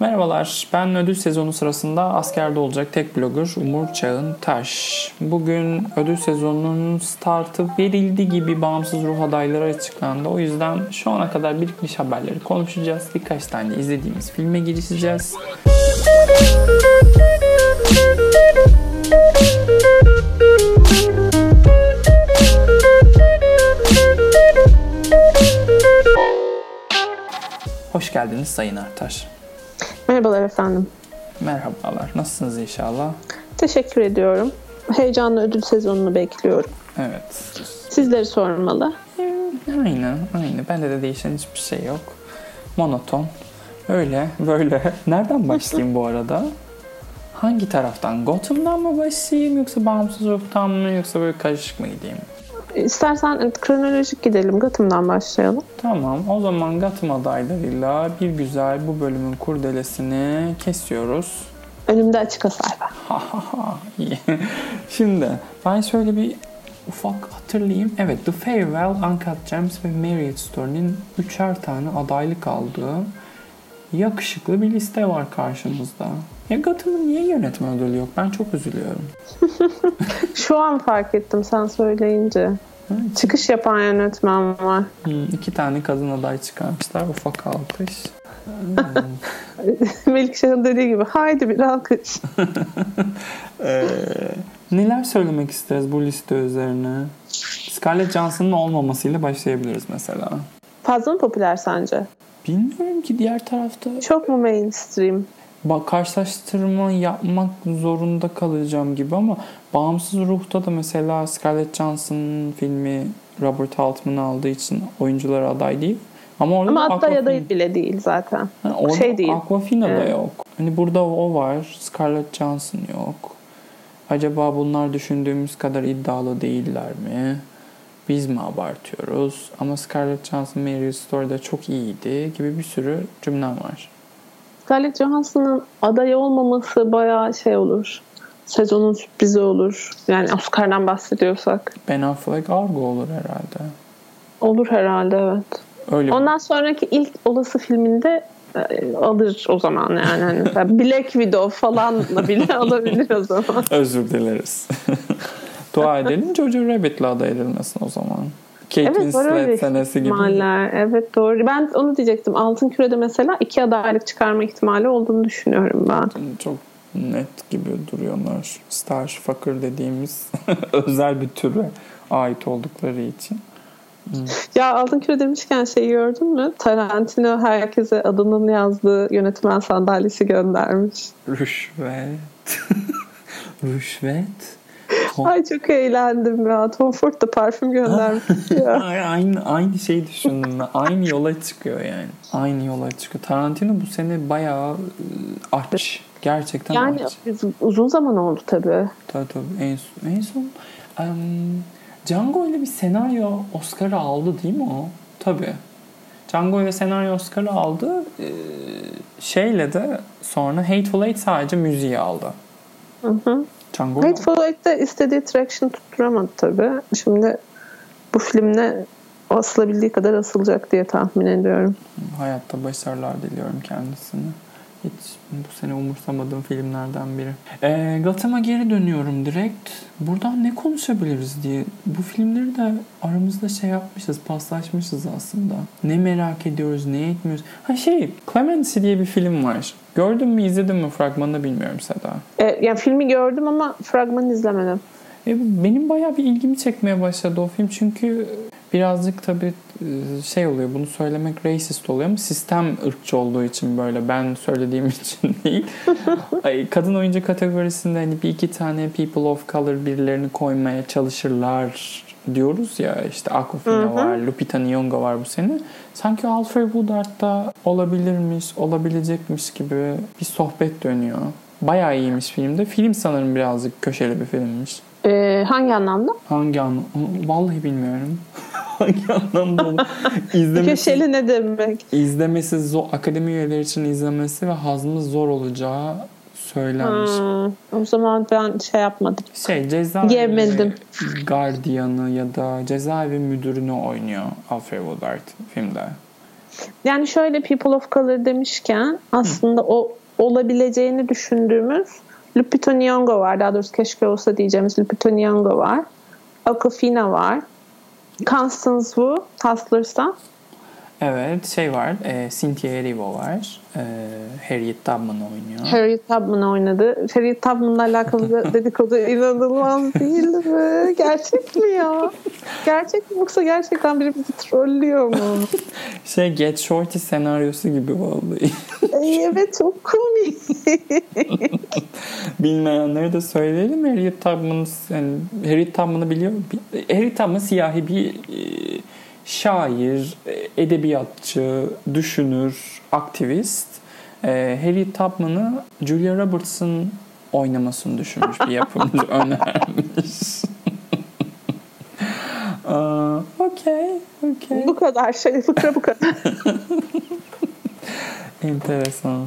Merhabalar, ben ödül sezonu sırasında askerde olacak tek blogger Umur Çağın Taş. Bugün ödül sezonunun startı verildi gibi bağımsız ruh adayları açıklandı. O yüzden şu ana kadar birikmiş haberleri konuşacağız. Birkaç tane izlediğimiz filme girişeceğiz. Hoş geldiniz Sayın Artaş. Merhabalar efendim. Merhabalar. Nasılsınız inşallah? Teşekkür ediyorum. Heyecanla ödül sezonunu bekliyorum. Evet. Sizleri sormalı. Aynı, aynı. Bende de değişen hiçbir şey yok. Monoton. Öyle, böyle. Nereden başlayayım bu arada? Hangi taraftan? Gotham'dan mı başlayayım yoksa bağımsız ruhtan mı yoksa böyle karışık mı gideyim? İstersen kronolojik gidelim. Gotham'dan başlayalım. Tamam. O zaman Gotham adaylarıyla bir güzel bu bölümün kurdelesini kesiyoruz. Önümde açık sayfa. Ha. İyi. Şimdi ben şöyle bir ufak hatırlayayım. Evet The Farewell, Uncut Gems ve Marriage Story'nin üçer tane adaylık aldığı yakışıklı bir liste var karşımızda. Ya Gotham'ın niye yönetmen ödülü yok? Ben çok üzülüyorum. Şu an fark ettim sen söyleyince. Çıkış yapan yönetmen var. Hmm, iki tane kadın aday çıkarmışlar. Ufak alkış. Melikşah'ın dediği gibi haydi bir alkış. Ee, neler söylemek isteriz bu liste üzerine? Scarlett Johansson'ın olmamasıyla başlayabiliriz mesela. Fazla mı popüler sence? Bilmiyorum ki diğer tarafta Çok mu mainstream? Karşılaştırma yapmak zorunda kalacağım gibi ama Bağımsız Ruh'ta da mesela Scarlett Johansson'ın filmi Robert Altman aldığı için oyuncular aday değil. Ama orada Ama da Aquafina- aday bile değil zaten. Ha, orada şey değil. Aquafina da Evet. yok. Hani burada o var. Scarlett Johansson yok. Acaba bunlar düşündüğümüz kadar iddialı değiller mi? Biz mi abartıyoruz? Ama Scarlett Johansson Mary Story'da çok iyiydi gibi bir sürü cümlem var. Scarlett Johansson'ın aday olmaması bayağı şey olur. Sezonun sürprizi olur. Yani Oscar'dan bahsediyorsak. Ben Affleck Argo olur herhalde. Olur herhalde evet. Öyle Ondan sonraki ilk olası filminde e, alır o zaman yani. Hani Black Widow falan bile alabilir o zaman. Özür dileriz. Dua edelim Jojo Rabbit'le aday edilmesin o zaman. Kate Evet Winslet senesi gibi. Evet doğru. Ben onu diyecektim. Altın Küre'de mesela iki adaylık çıkarma ihtimali olduğunu düşünüyorum ben. Çok net gibi duruyorlar. Starfucker dediğimiz özel bir türe ait oldukları için. Ya Altın Küre demişken şey gördün mü? Tarantino herkese adının yazdığı yönetmen sandalyesi göndermiş. Rüşvet. Rüşvet. Tom- Ay çok eğlendim ya. Tom Ford da parfüm göndermiş ya. Ay, aynı aynı şeyi düşündüm. Aynı yola çıkıyor yani. Aynı yola çıkıyor. Tarantino bu sene bayağı ıı, aç. Gerçekten Yani aç. uzun zaman oldu tabii. Tabii tabii. En son, en son em, Django ile bir senaryo Oscar'ı aldı değil mi o? Tabii. Django ile senaryo Oscar'ı aldı. Ee, şeyle de sonra Hateful Eight sadece müziği aldı. Hı hı. Django Hateful Eight'te istediği traction tutturamadı tabii. Şimdi bu filmle asılabildiği kadar asılacak diye tahmin ediyorum. hayatta başarılar diliyorum kendisine. Hiç bu sene umursamadığım filmlerden biri. Ee, Gotham'a geri dönüyorum direkt. Buradan ne konuşabiliriz diye. Bu filmleri de aramızda şey yapmışız, paslaşmışız aslında. Ne merak ediyoruz, ne etmiyoruz. Ha şey, Clemency diye bir film var. Gördün mü, izledin mi fragmanını bilmiyorum Seda. E, yani filmi gördüm ama fragmanı izlemedim. E, benim bayağı bir ilgimi çekmeye başladı o film çünkü birazcık tabii e, şey oluyor bunu söylemek racist oluyor ama sistem ırkçı olduğu için böyle ben söylediğim için değil. Kadın oyuncu kategorisinde hani bir iki tane people of color birilerini koymaya çalışırlar diyoruz ya işte Aquafina var, Lupita Nyong'o var bu sene. Sanki Alfred Woodard'da olabilirmiş, olabilecekmiş gibi bir sohbet dönüyor. Bayağı iyiymiş filmde. Film sanırım birazcık köşeli bir filmmiş. E, hangi anlamda? Hangi anlam? Vallahi bilmiyorum. Hangi anlamda olur? İzlemesi, Köşeli ne demek? izlemesi zor, akademi üyeleri için izlemesi ve hazmı zor olacağı söylenmiş. Hmm, o zaman ben şey yapmadım. Şey cezaevi Yemedim. gardiyanı ya da cezaevi müdürünü oynuyor Alfred Woodard filmde. Yani şöyle People of Color demişken aslında Hı. o olabileceğini düşündüğümüz Lupita Nyong'o var. Daha doğrusu keşke olsa diyeceğimiz Lupita Nyong'o var. Aquafina var. Constance Wu Hustlers'tan. Evet şey var. E, Cynthia Erivo var. E, Harriet Tubman oynuyor. Harriet Tubman oynadı. Harriet Tubman'la alakalı dedikodu inanılmaz değil mi? Gerçek mi ya? Gerçek mi yoksa gerçekten biri bizi trollüyor mu? Şey Get Shorty senaryosu gibi vallahi. evet çok komik. Bilmeyenlere de söyleyelim. Harriet Tubman yani Harriet Tubman'ı biliyor. Harriet Tubman siyahi bir e, şair, edebiyatçı, düşünür, aktivist. E, Harry Tubman'ı Julia Roberts'ın oynamasını düşünmüş bir yapımcı önermiş. Okey, okey. Bu kadar şey, fıkra bu kadar. Enteresan.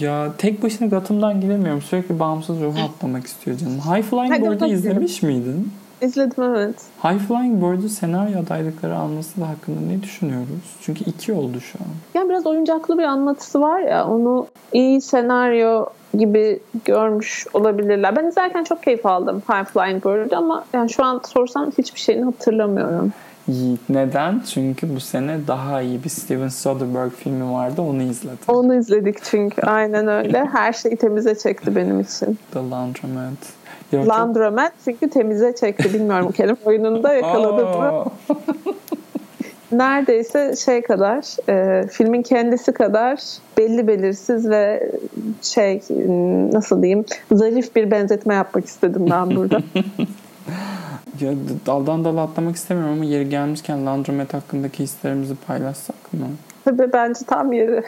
Ya tek başına Gotham'dan gidemiyorum. Sürekli bağımsız ruhu atlamak istiyor canım. High Flying Bird'i izlemiş miydin? İzledim evet. High Flying Bird'ü senaryo adaylıkları alması da hakkında ne düşünüyoruz? Çünkü iki oldu şu an. Ya biraz oyuncaklı bir anlatısı var ya onu iyi senaryo gibi görmüş olabilirler. Ben izlerken çok keyif aldım High Flying Bird'ü ama yani şu an sorsam hiçbir şeyini hatırlamıyorum. Neden? Çünkü bu sene daha iyi bir Steven Soderbergh filmi vardı. Onu izledim. Onu izledik çünkü. Aynen öyle. Her şeyi temize çekti benim için. The Laundromat. Ya Laundromat çünkü temize çekti. Bilmiyorum kelime oyununda yakaladım mı? Neredeyse şey kadar, e, filmin kendisi kadar belli belirsiz ve şey nasıl diyeyim zarif bir benzetme yapmak istedim ben burada. ya daldan dala atlamak istemiyorum ama yeri gelmişken Laundromat hakkındaki hislerimizi paylaşsak mı? Tabii bence tam yeri.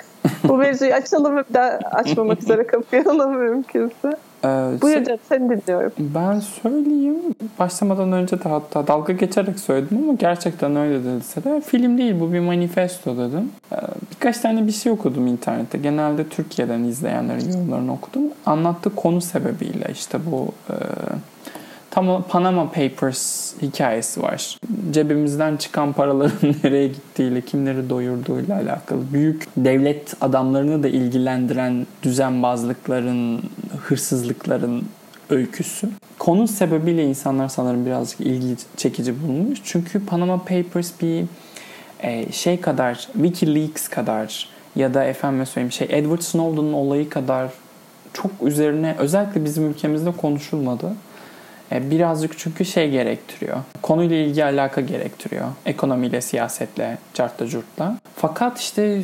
Bu mevzuyu açalım ve bir daha açmamak üzere kapayalım mümkünse. Ee, Buyur canım seni dinliyorum. Ben söyleyeyim. Başlamadan önce de hatta dalga geçerek söyledim ama gerçekten öyle dedilse de film değil bu bir manifesto dedim. Ee, birkaç tane bir şey okudum internette. Genelde Türkiye'den izleyenlerin yorumlarını okudum. Anlattığı konu sebebiyle işte bu e, tam Panama Papers hikayesi var. Cebimizden çıkan paraların nereye gittiğiyle, kimleri doyurduğuyla alakalı. Büyük devlet adamlarını da ilgilendiren düzenbazlıkların, hırsızlıkların öyküsü. Konu sebebiyle insanlar sanırım birazcık ilgi çekici bulmuş. Çünkü Panama Papers bir e, şey kadar, Wikileaks kadar ya da efendim söyleyeyim şey Edward Snowden'ın olayı kadar çok üzerine özellikle bizim ülkemizde konuşulmadı. E, birazcık çünkü şey gerektiriyor. Konuyla ilgi alaka gerektiriyor. Ekonomiyle, siyasetle, cartla curtla. Fakat işte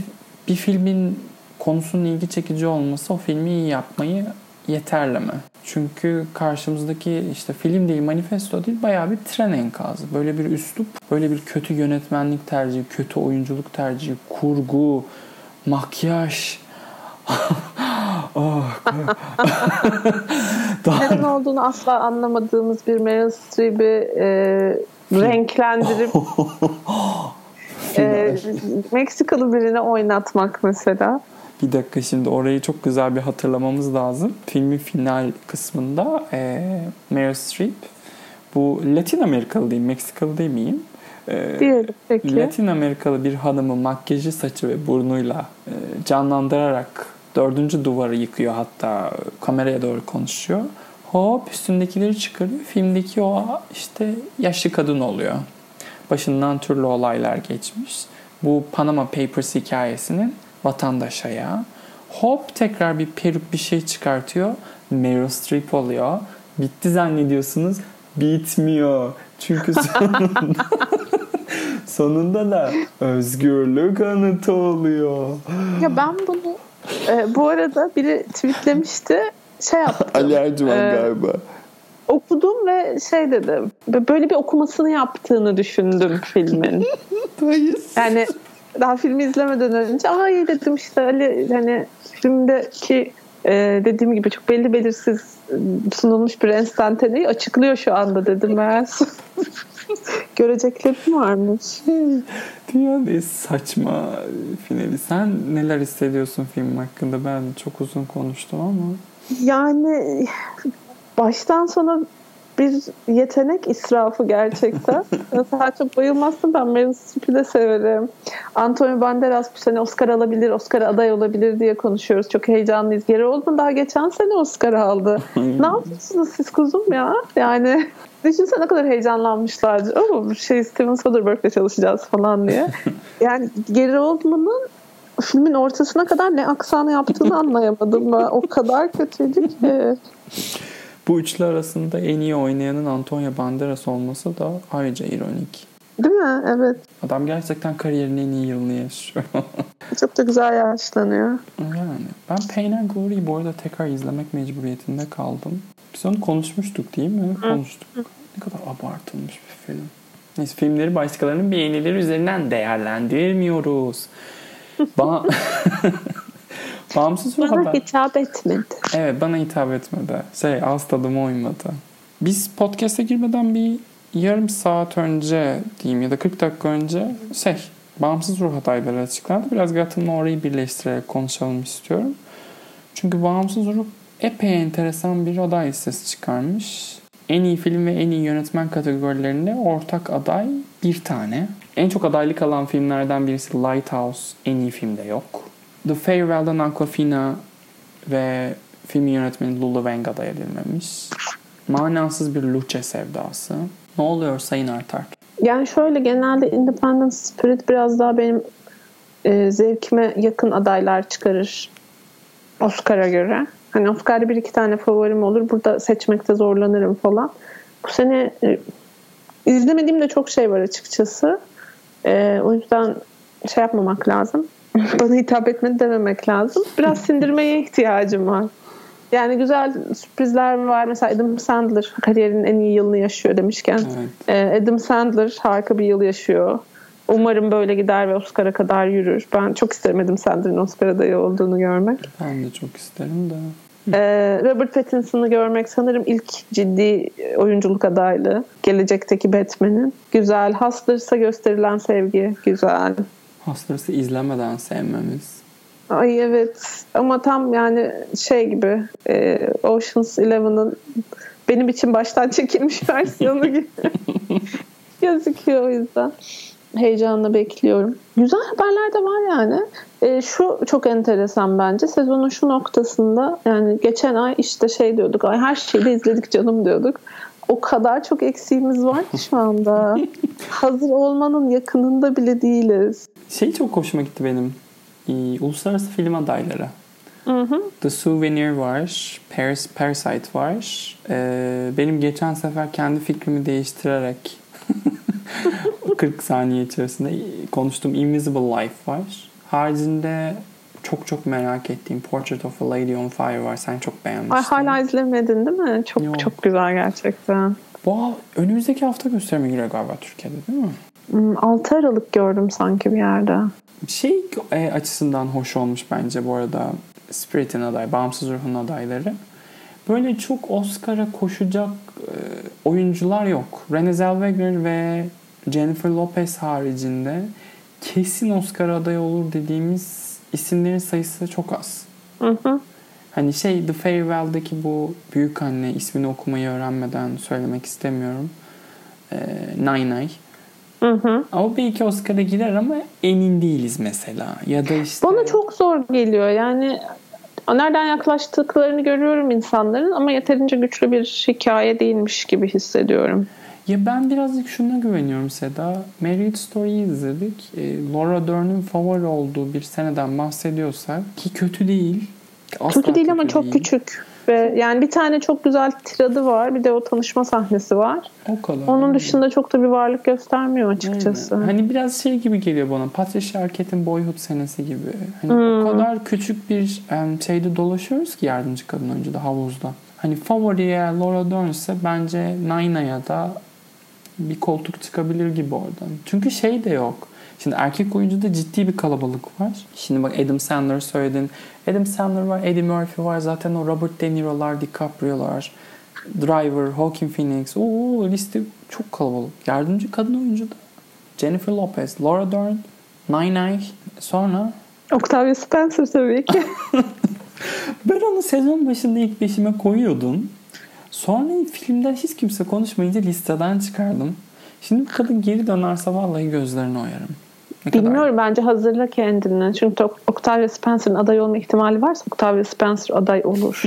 bir filmin konusunun ilgi çekici olması o filmi iyi yapmayı yeterli mi? Çünkü karşımızdaki işte film değil, manifesto değil bayağı bir tren enkazı. Böyle bir üslup, böyle bir kötü yönetmenlik tercihi, kötü oyunculuk tercihi, kurgu, makyaj, oh. Neden olduğunu asla anlamadığımız bir Meryl Streep'i e, renklendirip e, Meksikalı birini oynatmak mesela. Bir dakika şimdi orayı çok güzel bir hatırlamamız lazım. Filmin final kısmında e, Meryl Streep bu Latin Amerikalı değil, Meksikalı değil miyim? E, Diyelim peki. Latin Amerikalı bir hanımı makyajı, saçı ve burnuyla e, canlandırarak dördüncü duvarı yıkıyor hatta kameraya doğru konuşuyor. Hop üstündekileri çıkarıyor. Filmdeki o işte yaşlı kadın oluyor. Başından türlü olaylar geçmiş. Bu Panama Papers hikayesinin vatandaş ayağı. Hop tekrar bir peruk bir şey çıkartıyor. Meryl Streep oluyor. Bitti zannediyorsunuz. Bitmiyor. Çünkü sonunda sonunda da özgürlük anıtı oluyor. Ya ben bunu e, bu arada biri tweetlemişti. Şey yaptım. Ali Ercümen e, galiba. Okudum ve şey dedim. Böyle bir okumasını yaptığını düşündüm filmin. yani daha filmi izlemeden önce ay dedim işte Ali hani filmdeki e, dediğim gibi çok belli belirsiz sunulmuş bir enstantaneyi açıklıyor şu anda dedim ben. Göreceklerim varmış. Dünyanın en saçma finali. Sen neler hissediyorsun film hakkında? Ben çok uzun konuştum ama. Yani baştan sona bir yetenek israfı gerçekten. Çok bayılmazsın ben Meryl Streep'i de severim. Antonio Banderas bu sene Oscar alabilir, Oscar aday olabilir diye konuşuyoruz. Çok heyecanlıyız. Geri Oldman daha geçen sene Oscar aldı. ne yapıyorsunuz siz kuzum ya? Yani düşünsene ne kadar heyecanlanmışlardı. Oh, şey Steven Soderbergh'le çalışacağız falan diye. Yani Geri Oldman'ın filmin ortasına kadar ne aksanı yaptığını anlayamadım ben. O kadar kötüydü ki. Bu üçlü arasında en iyi oynayanın Antonio Banderas olması da ayrıca ironik. Değil mi? Evet. Adam gerçekten kariyerinin en iyi yılını yaşıyor. Çok da güzel yaşlanıyor. Yani ben Pain and Glory'yi bu arada tekrar izlemek mecburiyetinde kaldım. Biz onu konuşmuştuk değil mi? Hı. Konuştuk. Ne kadar abartılmış bir film. Neyse filmleri başkalarının beğenileri üzerinden değerlendirmiyoruz. ba Bağımsız bana haber. hitap etmedi. Evet bana hitap etmedi. Şey az tadıma uymadı. Biz podcast'e girmeden bir yarım saat önce diyeyim ya da 40 dakika önce şey bağımsız ruh adayları açıklandı. Biraz Gotham'la orayı birleştirerek konuşalım istiyorum. Çünkü bağımsız ruh epey enteresan bir aday listesi çıkarmış. En iyi film ve en iyi yönetmen kategorilerinde ortak aday bir tane. En çok adaylık alan filmlerden birisi Lighthouse en iyi filmde yok. The Farewell'dan Aquafina ve filmin yönetmeni Lulu Wang aday edilmemiş. Manasız bir Luce sevdası. Ne oluyor Sayın Artar? Yani şöyle genelde Independent Spirit biraz daha benim e, zevkime yakın adaylar çıkarır Oscar'a göre. Hani Oscar'da bir iki tane favorim olur. Burada seçmekte zorlanırım falan. Bu sene e, izlemediğim de çok şey var açıkçası. E, o yüzden şey yapmamak lazım. Bana hitap etmedi dememek lazım. Biraz sindirmeye ihtiyacım var. Yani güzel sürprizler var. Mesela Adam Sandler kariyerinin en iyi yılını yaşıyor demişken. Evet. E, Adam Sandler harika bir yıl yaşıyor. Umarım böyle gider ve Oscar'a kadar yürür. Ben çok isterim Adam Sandler'ın Oscar adayı olduğunu görmek. Ben de çok isterim de. Ee, Robert Pattinson'ı görmek sanırım ilk ciddi oyunculuk adaylığı. Gelecekteki Batman'in. Güzel. Hustlers'a gösterilen sevgi güzel. Hustlers'ı izlemeden sevmemiz. Ay evet ama tam yani şey gibi e, Ocean's Eleven'ın benim için baştan çekilmiş versiyonu gibi gözüküyor o yüzden heyecanla bekliyorum. Güzel haberler de var yani. E, şu çok enteresan bence. Sezonun şu noktasında yani geçen ay işte şey diyorduk. Ay her şeyi de izledik canım diyorduk. O kadar çok eksiğimiz var ki şu anda. Hazır olmanın yakınında bile değiliz. Şey çok hoşuma gitti benim. Ee, uluslararası film adayları. Hı hı. The Souvenir var. Paris, Parasite var. Ee, benim geçen sefer kendi fikrimi değiştirerek 40 saniye içerisinde konuştuğum Invisible Life var. Haricinde çok çok merak ettiğim Portrait of a Lady on Fire var. Sen çok beğenmiştin. Ay, hala izlemedin değil mi? Çok Yok. çok güzel gerçekten. Bu önümüzdeki hafta gösterime giriyor galiba Türkiye'de değil mi? 6 hmm, Aralık gördüm sanki bir yerde. Şey e, açısından hoş olmuş bence bu arada Spirit'in aday, Bağımsız Ruh'un adayları. Böyle çok Oscar'a koşacak e, oyuncular yok. Renée Zellweger ve Jennifer Lopez haricinde kesin Oscar adayı olur dediğimiz isimlerin sayısı çok az. Hı hı. Hani şey The Farewell'daki bu büyük anne ismini okumayı öğrenmeden söylemek istemiyorum. Ee, Nine Hı hı. Ama belki Oscar'a girer ama emin değiliz mesela. Ya da işte... Bana çok zor geliyor. Yani nereden yaklaştıklarını görüyorum insanların ama yeterince güçlü bir hikaye değilmiş gibi hissediyorum. Ya ben birazcık şuna güveniyorum Seda. Marriage Story'yi izledik. E, Laura Dern'in favori olduğu bir seneden bahsediyorsak ki kötü değil. Asla kötü değil kötü ama çok küçük. Ve yani bir tane çok güzel tiradı var. Bir de o tanışma sahnesi var. O kadar. Onun dışında çok da bir varlık göstermiyor açıkçası. Aynen. Hani biraz şey gibi geliyor bana. Patricia Arquette'in Boyhood senesi gibi. Hani hmm. o kadar küçük bir şeyde dolaşıyoruz ki yardımcı kadın oyuncuda havuzda. Hani favoriye Laura Dern ise bence Naina'ya da bir koltuk çıkabilir gibi oradan. Çünkü şey de yok. Şimdi erkek oyuncuda ciddi bir kalabalık var. Şimdi bak Adam Sandler söyledin. Adam Sandler var, Eddie Murphy var. Zaten o Robert De Niro'lar, DiCaprio'lar, Driver, Joaquin Phoenix. Oo liste çok kalabalık. Yardımcı kadın oyuncu da. Jennifer Lopez, Laura Dern, Nine Sonra Octavia Spencer tabii ki. ben onu sezon başında ilk beşime koyuyordum. Sonra filmden hiç kimse konuşmayınca listeden çıkardım. Şimdi kadın geri dönerse vallahi gözlerini oyarım. Ne Bilmiyorum kadar? bence hazırla kendini. Çünkü Octavia Spencer'ın aday olma ihtimali varsa Octavia Spencer aday olur.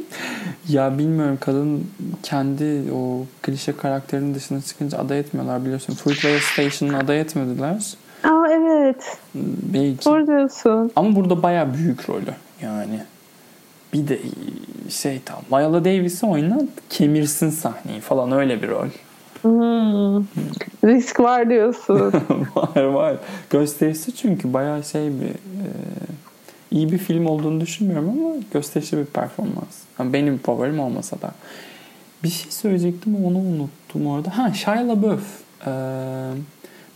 ya bilmiyorum kadın kendi o klişe karakterinin dışına çıkınca aday etmiyorlar biliyorsun. Fruitvale Station'ın aday etmediler. Aa evet. Belki. Doğru diyorsun. Ama burada baya büyük rolü yani. Bir de şey tam Viola Davis'i oynat kemirsin sahneyi falan öyle bir rol. Hmm. Risk var diyorsun. var var. Gösterisi çünkü bayağı şey bir e, iyi bir film olduğunu düşünmüyorum ama gösterişli bir performans. Yani benim favorim olmasa da. Bir şey söyleyecektim onu unuttum orada. Ha Shia LaBeouf. Ee,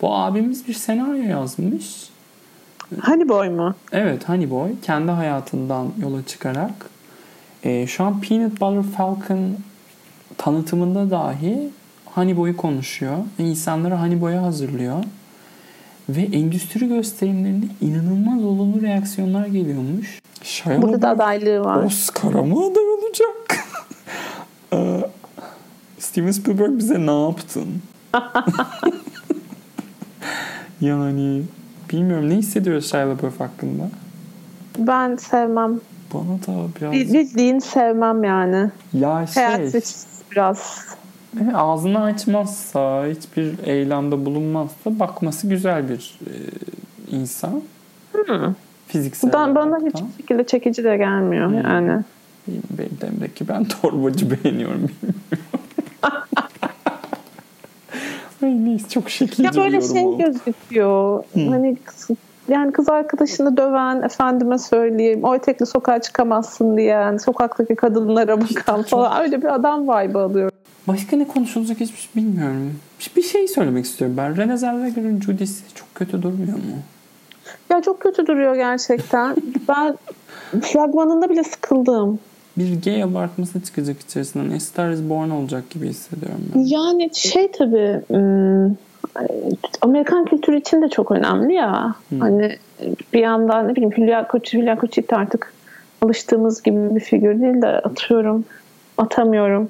bu abimiz bir senaryo yazmış. Honey Boy mu? Evet Honey Boy. Kendi hayatından yola çıkarak e, şu an Peanut Butter Falcon tanıtımında dahi Honey Boy'u konuşuyor. Ve insanları Honey Boy'a hazırlıyor. Ve endüstri gösterimlerinde inanılmaz olumlu reaksiyonlar geliyormuş. Shia Burada da adaylığı var. Oscar'a mı aday olacak? Ee, Steven Spielberg bize ne yaptın? yani bilmiyorum ne hissediyoruz Shia LaBeouf hakkında? Ben sevmem. Bana da biraz... Bildiğin sevmem yani. Ya şey... Hayat biraz e, ağzını açmazsa, hiçbir eylemde bulunmazsa bakması güzel bir e, insan. Hmm. Fiziksel ben, Bana hiçbir şekilde çekici de gelmiyor hmm. yani. Benim de ki ben torbacı beğeniyorum Ay neyse çok şekilci Ya böyle şey o. gözüküyor. Hmm. Hani yani kız arkadaşını döven, efendime söyleyeyim, o etekli sokağa çıkamazsın diyen, sokaktaki kadınlara bakan falan öyle bir adam vibe alıyor. Başka ne konuşulacak hiçbir şey bilmiyorum. Bir şey söylemek istiyorum ben. Renée Zellweger'ın Judy'si çok kötü durmuyor mu? Ya çok kötü duruyor gerçekten. ben fragmanında bile sıkıldım. Bir gay abartması çıkacak içerisinden. A Star is Born olacak gibi hissediyorum ben. Yani şey tabii Amerikan kültürü için de çok önemli ya. Hmm. Hani bir yandan ne bileyim Hülya Koçi, Hülya Koçi artık alıştığımız gibi bir figür değil de atıyorum. Atamıyorum.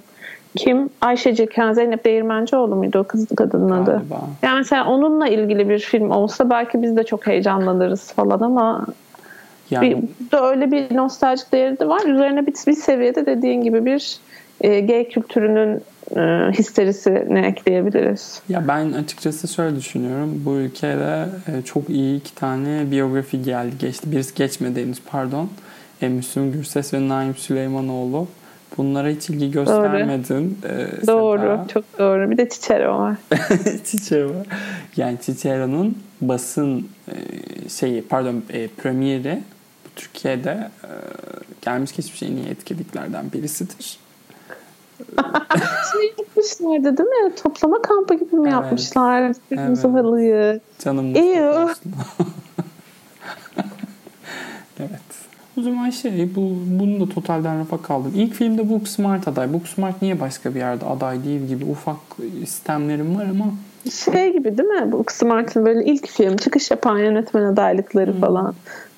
Kim? Ayşe Cekan, Zeynep Değirmencioğlu muydu o kız kadının adı? Galiba. Yani mesela onunla ilgili bir film olsa belki biz de çok heyecanlanırız falan ama yani... bir, de öyle bir nostaljik değeri de var. Üzerine bir, bir seviyede dediğin gibi bir e, gay kültürünün e, histerisini ekleyebiliriz. Ya ben açıkçası şöyle düşünüyorum. Bu ülkede e, çok iyi iki tane biyografi geldi geçti. Birisi geçmedi henüz pardon. E, Müslüm Gürses ve Naim Süleymanoğlu. Bunlara hiç ilgi göstermedin. Doğru. Ee, doğru. Seda. Çok doğru. Bir de Cicero var. Cicero var. Yani Cicero'nun basın e, şeyi pardon e, premieri Türkiye'de e, gelmiş geçmiş en iyi etkinliklerden birisidir. şey yapmışlardı değil mi? Toplama kampı gibi mi evet. yapmışlar? Kırmızı evet. halıyı. Canım evet. O zaman şey bu bunu da totalden rafa kaldım. İlk filmde Book Smart aday. Book Smart niye başka bir yerde aday değil gibi ufak sistemlerim var ama şey gibi değil mi? Book Smart'ın böyle ilk film çıkış yapan yönetmen adaylıkları hmm. falan.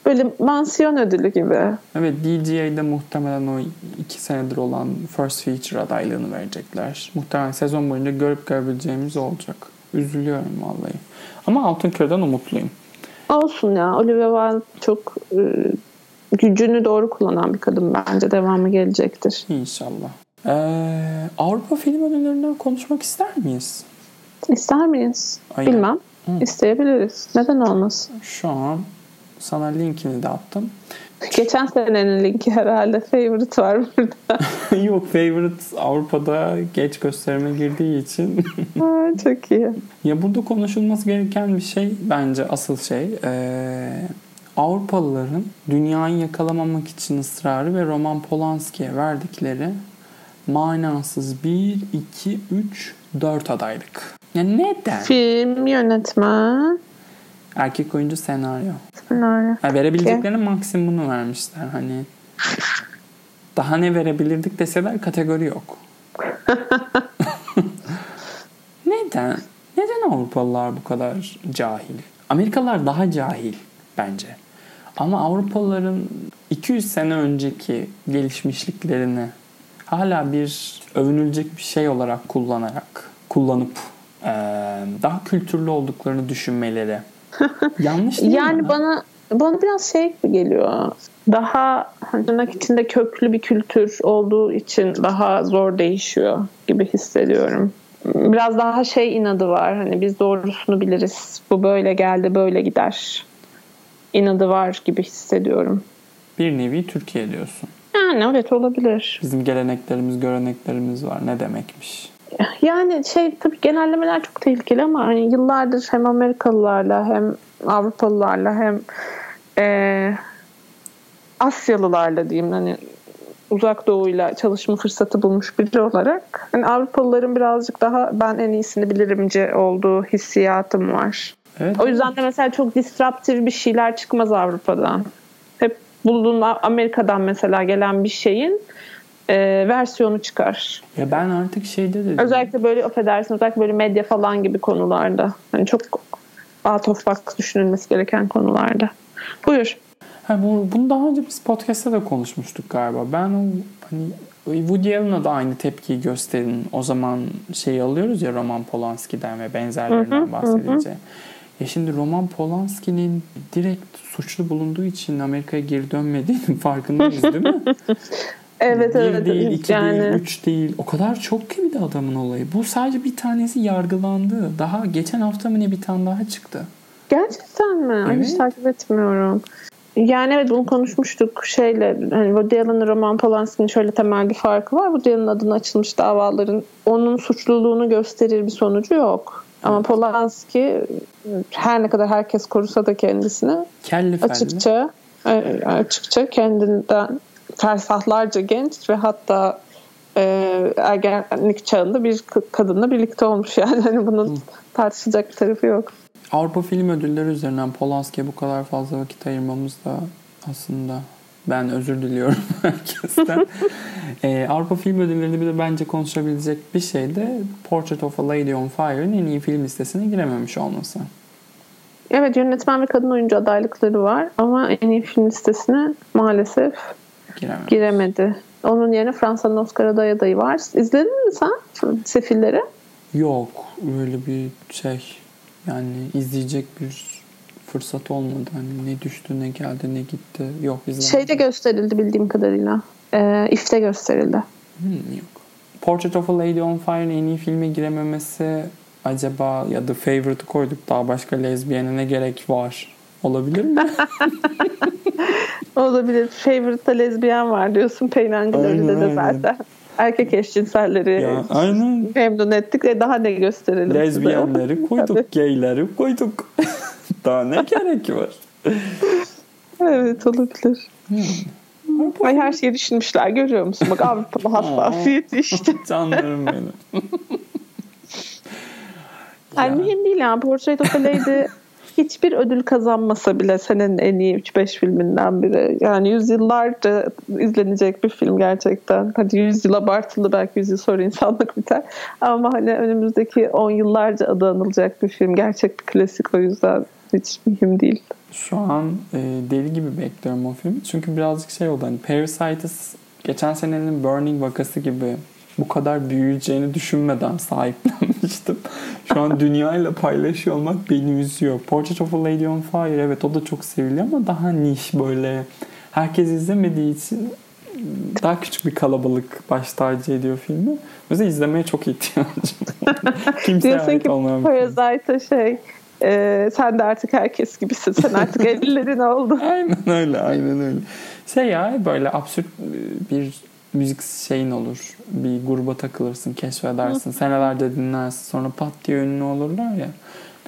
Böyle mansiyon ödülü gibi. Evet DGA'de muhtemelen o iki senedir olan First Feature adaylığını verecekler. Muhtemelen sezon boyunca görüp görebileceğimiz olacak. Üzülüyorum vallahi. Ama Altın Küreden umutluyum. Olsun ya. Olivia Wilde çok e, gücünü doğru kullanan bir kadın bence devamı gelecektir. İnşallah. Ee, Avrupa film ödüllerinden konuşmak ister miyiz? İster miyiz? Ay Bilmem. Hı. İsteyebiliriz. Neden olmasın? Şu an sana linkini de attım. Geçen senenin linki herhalde. Favorite var burada. Yok Favorite Avrupa'da geç gösterime girdiği için. ha, çok iyi. Ya burada konuşulması gereken bir şey bence asıl şey. Ee, Avrupalıların dünyayı yakalamamak için ısrarı ve Roman Polanski'ye verdikleri manasız 1, 2, 3, 4 adaylık. Ya neden? Film, yönetmen. Erkek oyuncu senaryo. Senaryo. Yani verebileceklerinin maksimumunu vermişler. Hani daha ne verebilirdik deseler kategori yok. neden? Neden Avrupalılar bu kadar cahil? Amerikalılar daha cahil bence. Ama Avrupalıların 200 sene önceki gelişmişliklerini hala bir övünülecek bir şey olarak kullanarak kullanıp daha kültürlü olduklarını düşünmeleri yanlış değil yani mi? bana bana biraz şey gibi geliyor. Daha hani tırnak içinde köklü bir kültür olduğu için daha zor değişiyor gibi hissediyorum. Biraz daha şey inadı var. Hani biz doğrusunu biliriz. Bu böyle geldi, böyle gider. İnadı var gibi hissediyorum. Bir nevi Türkiye diyorsun. Yani evet olabilir. Bizim geleneklerimiz, göreneklerimiz var. Ne demekmiş? Yani şey tabii genellemeler çok tehlikeli ama hani yıllardır hem Amerikalılarla hem Avrupalılarla hem e, Asyalılarla diyeyim hani uzak doğuyla çalışma fırsatı bulmuş biri olarak hani Avrupalıların birazcık daha ben en iyisini bilirimci olduğu hissiyatım var. Evet. O yüzden de mesela çok disruptif bir şeyler çıkmaz Avrupa'dan. Hep bulduğun Amerika'dan mesela gelen bir şeyin e, versiyonu çıkar. Ya ben artık şeyde dedim. Özellikle böyle affedersin özellikle böyle medya falan gibi konularda. Hani çok out of box düşünülmesi gereken konularda. Buyur. Ha, bu, bunu daha önce biz podcast'ta da konuşmuştuk galiba. Ben o hani Woody Allen'a da aynı tepkiyi gösterin. O zaman şeyi alıyoruz ya Roman Polanski'den ve benzerlerinden bahsedince. Ya şimdi Roman Polanski'nin direkt suçlu bulunduğu için Amerika'ya geri dönmediğinin farkındayız değil mi? evet bir evet. değil, iki yani... değil, üç değil. O kadar çok ki bir de adamın olayı. Bu sadece bir tanesi yargılandı. Daha geçen hafta mı ne bir tane daha çıktı. Gerçekten mi? Evet. Ay, hiç takip etmiyorum. Yani evet bunu konuşmuştuk şeyle hani Woody Allen'ın Roman Polanski'nin şöyle temel bir farkı var. Woody Allen'ın adına açılmış davaların onun suçluluğunu gösterir bir sonucu yok. Ama Polanski her ne kadar herkes korusa da kendisini Kelli açıkça felli. açıkça kendinden fersahlarca genç ve hatta e, ergenlik çağında bir kadınla birlikte olmuş yani hani bunun Hı. tartışacak bir tarafı yok. Avrupa Film Ödülleri üzerinden Polanski'ye bu kadar fazla vakit ayırmamız da aslında ben özür diliyorum herkesten. ee, Avrupa Film Ödülleri'nde bir de bence konuşabilecek bir şey de Portrait of a Lady on Fire'ın en iyi film listesine girememiş olması. Evet yönetmen ve kadın oyuncu adaylıkları var ama en iyi film listesine maalesef Girememiş. giremedi. Onun yerine Fransa'nın Oscar aday adayı var. İzledin mi sen Sefilleri? Yok öyle bir şey yani izleyecek bir fırsat olmadı. Hani ne düştü ne geldi ne gitti. Yok izlemedim. Şeyde gösterildi bildiğim kadarıyla. Ee, İF'te gösterildi. Hmm, yok. Portrait of a Lady on Fire'ın en iyi filme girememesi acaba ya The Favorite'ı koyduk daha başka lezbiyene ne gerek var? Olabilir mi? Olabilir. Favorite'da lezbiyen var diyorsun. Peynangilör'de de zaten. Erkek eşcinselleri ya, aynen. memnun ettik ve daha ne gösterelim Lezbiyenleri koyduk, gayleri koyduk. daha ne gerek var? evet olabilir. Hmm. Ay her şeyi düşünmüşler görüyor musun? Bak Avrupalı hassasiyeti işte. Canlarım benim. yani mühim değil yani. Portrait of a Lady hiçbir ödül kazanmasa bile senin en iyi 3-5 filminden biri. Yani yüzyıllarca izlenecek bir film gerçekten. Hadi yüzyıl abartılı belki yüzyıl sonra insanlık biter. Ama hani önümüzdeki 10 yıllarca adı anılacak bir film. Gerçek bir klasik o yüzden hiç mühim değil. Şu an e, deli gibi bekliyorum o filmi. Çünkü birazcık şey oldu. Hani Parasite'ız geçen senenin Burning vakası gibi bu kadar büyüyeceğini düşünmeden sahiplenmiştim. Şu an dünyayla paylaşıyor olmak beni üzüyor. Portrait of a Lady on Fire evet o da çok seviliyor ama daha niş böyle herkes izlemediği için daha küçük bir kalabalık baş tacı ediyor filmi. O yüzden izlemeye çok ihtiyacım var. Kimseye Diyorsun ki olmayan Parasite şey e, sen de artık herkes gibisin. Sen artık ellerin oldu. aynen öyle aynen öyle. Şey ya böyle absürt bir müzik şeyin olur. Bir gruba takılırsın, keşfedersin. Senelerce dinlersin. Sonra pat diye ünlü olurlar ya.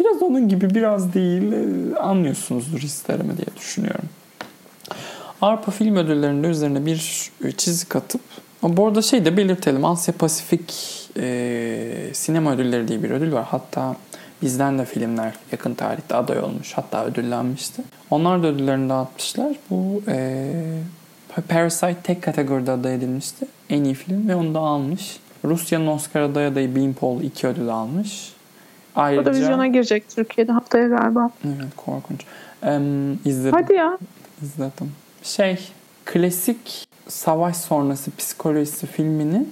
Biraz onun gibi biraz değil anlıyorsunuzdur hislerimi diye düşünüyorum. Avrupa Film Ödülleri'nde üzerine bir çizik atıp bu arada şey de belirtelim. Asya Pasifik e, Sinema Ödülleri diye bir ödül var. Hatta bizden de filmler yakın tarihte aday olmuş. Hatta ödüllenmişti. Onlar da ödüllerini dağıtmışlar. Bu e, Parasite tek kategoride aday edilmişti. En iyi film ve onu da almış. Rusya'nın Oscar aday adayı Beanpole iki ödül almış. Ayrıca... O da vizyona girecek Türkiye'de haftaya galiba. Evet korkunç. Ee, izledim. Hadi ya. İzledim. Şey klasik savaş sonrası psikolojisi filmini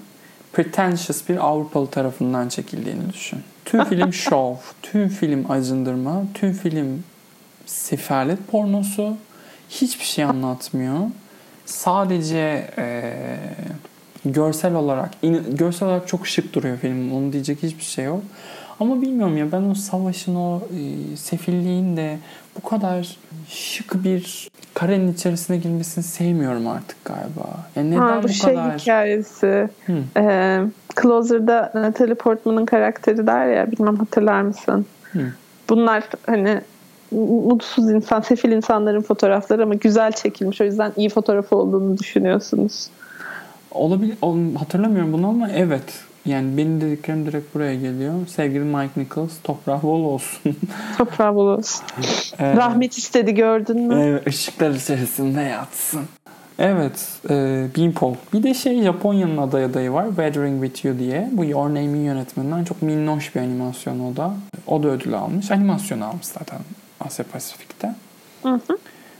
pretentious bir Avrupalı tarafından çekildiğini düşün. Tüm film şov, tüm film acındırma, tüm film sefalet pornosu. Hiçbir şey anlatmıyor. Sadece e, görsel olarak görsel olarak çok şık duruyor film. Onu diyecek hiçbir şey yok. Ama bilmiyorum ya ben o savaşın o e, sefilliğin de bu kadar şık bir karenin içerisine girmesini sevmiyorum artık galiba. Yani neden ha, bu, bu şey kadar... hikayesi. Ee, Closer'da Natalie Portman'ın karakteri der ya bilmem hatırlar mısın? Hı. Bunlar hani mutsuz insan, sefil insanların fotoğrafları ama güzel çekilmiş. O yüzden iyi fotoğraf olduğunu düşünüyorsunuz. Olabilir. Hatırlamıyorum bunu ama evet. Yani benim dediklerim direkt buraya geliyor. Sevgili Mike Nichols toprağı bol olsun. toprağı bol olsun. evet. Rahmet istedi gördün mü? Evet ışıklar içerisinde yatsın. Evet. E, Beanpole. Bir de şey Japonya'nın aday adayı var. Weathering With You diye. Bu Your Name'in yönetmeninden çok minnoş bir animasyon o da. O da ödül almış. Animasyon almış zaten Asya Pasifik'te. Hı hı.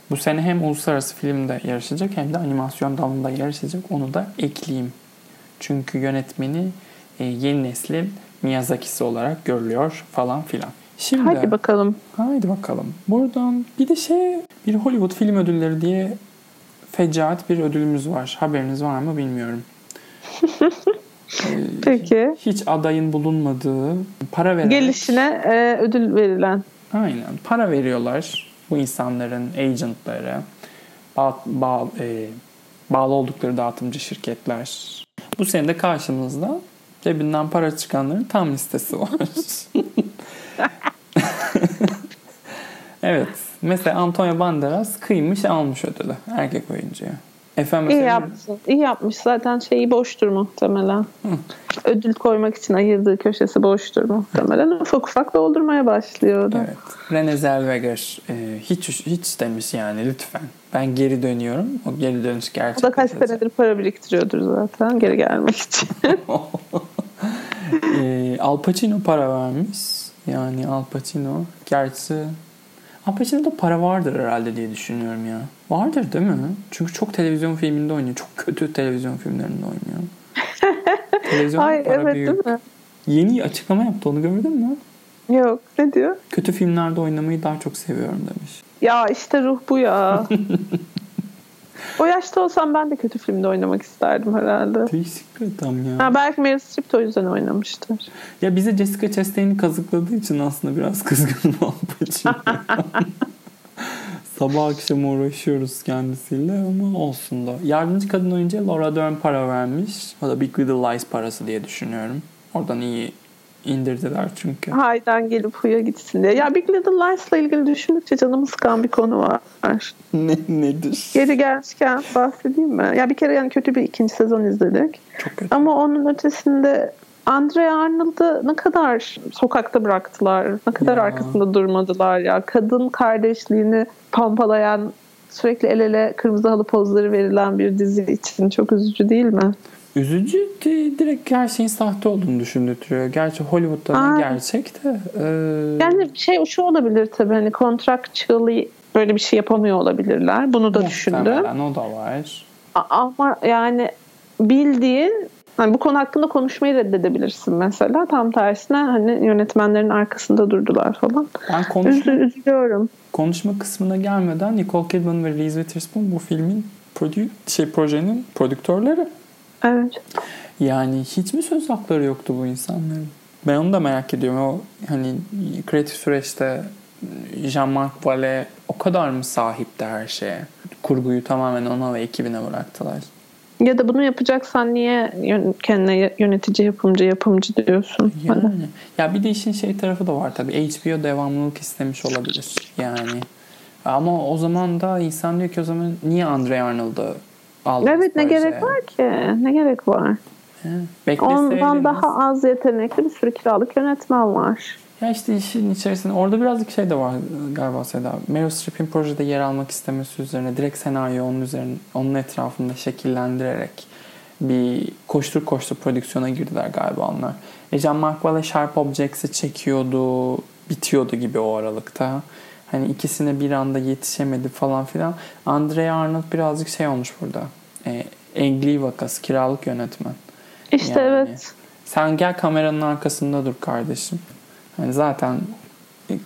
Bu sene hem uluslararası filmde yarışacak hem de animasyon dalında yarışacak. Onu da ekleyeyim. Çünkü yönetmeni e, yeni neslin Miyazaki'si olarak görülüyor falan filan. Şimdi, hadi bakalım. Haydi bakalım. Buradan bir de şey bir Hollywood film ödülleri diye fecaat bir ödülümüz var. Haberiniz var mı bilmiyorum. Ee, Peki. Hiç adayın bulunmadığı para veren. Gelişine e, ödül verilen. Aynen. Para veriyorlar bu insanların agentları, bağ, bağ, e, bağlı oldukları dağıtımcı şirketler. Bu sene de karşımızda cebinden para çıkanların tam listesi var. evet. Mesela Antonio Banderas kıymış almış ödülü erkek oyuncuya. Efendim iyi yapmış. İyi yapmış. Zaten şeyi boştur muhtemelen. Hı. Ödül koymak için ayırdığı köşesi boştur muhtemelen. ufak ufak doldurmaya başlıyor. Evet. Rene Zellweger e, hiç hiç demiş yani lütfen. Ben geri dönüyorum. O geri dönüş gerçek. O da kaç senedir para biriktiriyordur zaten geri gelmek için. e, Al Pacino para vermiş. Yani Al Pacino. Gerçi Al Pacino'da para vardır herhalde diye düşünüyorum ya. Vardır değil mi? Çünkü çok televizyon filminde oynuyor. Çok kötü televizyon filmlerinde oynuyor. televizyon Ay, para evet, büyük. Değil mi? Yeni açıklama yaptı onu gördün mü? Yok ne diyor? Kötü filmlerde oynamayı daha çok seviyorum demiş. Ya işte ruh bu ya. o yaşta olsam ben de kötü filmde oynamak isterdim herhalde. Değişik bir adam ya. Ha, belki Meryl Streep de o yüzden oynamıştır. Ya bize Jessica Chastain'i kazıkladığı için aslında biraz kızgın olduğu Sabah akşam uğraşıyoruz kendisiyle ama olsun da. Yardımcı kadın oyuncuya Laura Dern para vermiş. O da Big Little Lies parası diye düşünüyorum. Oradan iyi indirdiler çünkü. Haydan gelip huya gitsin diye. Ya Big Little Lies'la ilgili düşündükçe canımı sıkan bir konu var. Ne, nedir? Geri gelmişken bahsedeyim mi? Ya bir kere yani kötü bir ikinci sezon izledik. Çok kötü. Ama onun ötesinde Andre Arnold'ı ne kadar sokakta bıraktılar. Ne kadar ya. arkasında durmadılar ya. Kadın kardeşliğini pompalayan sürekli el ele kırmızı halı pozları verilen bir dizi için çok üzücü değil mi? Üzücü direkt her şeyin sahte olduğunu düşündürtüyor. Gerçi Hollywood'da Aa, gerçek de. E... Yani şey şu olabilir tabii hani contractually böyle bir şey yapamıyor olabilirler. Bunu da düşündüm. o da var. Ama yani bildiğin hani bu konu hakkında konuşmayı reddedebilirsin mesela. Tam tersine hani yönetmenlerin arkasında durdular falan. Ben konuşma, Üzü, üzülüyorum. Konuşma kısmına gelmeden Nicole Kidman ve Reese Witherspoon bu filmin prodü şey projenin prodüktörleri. Evet. Yani hiç mi söz hakları yoktu bu insanların? Ben onu da merak ediyorum. O hani kreatif süreçte Jean-Marc Vallée o kadar mı sahipti her şeye? Kurguyu tamamen ona ve ekibine bıraktılar. Ya da bunu yapacaksan niye kendine yönetici, yapımcı, yapımcı diyorsun? Yani. Ya bir de işin şey tarafı da var tabii. HBO devamlılık istemiş olabilir. Yani. Ama o zaman da insan diyor ki o zaman niye Andre Arnold'ı aldınız Evet ne gerek var ki? Ne gerek var? Ondan daha az yetenekli bir sürü kiralık yönetmen var. Ya işte işin içerisinde orada birazcık şey de var galiba Seda. Meryl Streep'in projede yer almak istemesi üzerine direkt senaryo onun üzerine onun etrafında şekillendirerek bir koştur koştur prodüksiyona girdiler galiba onlar. E Jean Marc Vallée Sharp Objects'i çekiyordu, bitiyordu gibi o aralıkta. Hani ikisine bir anda yetişemedi falan filan. Andrea Arnold birazcık şey olmuş burada. E, Engli vakası kiralık yönetmen. İşte yani, evet. Sen gel kameranın arkasında dur kardeşim. Yani zaten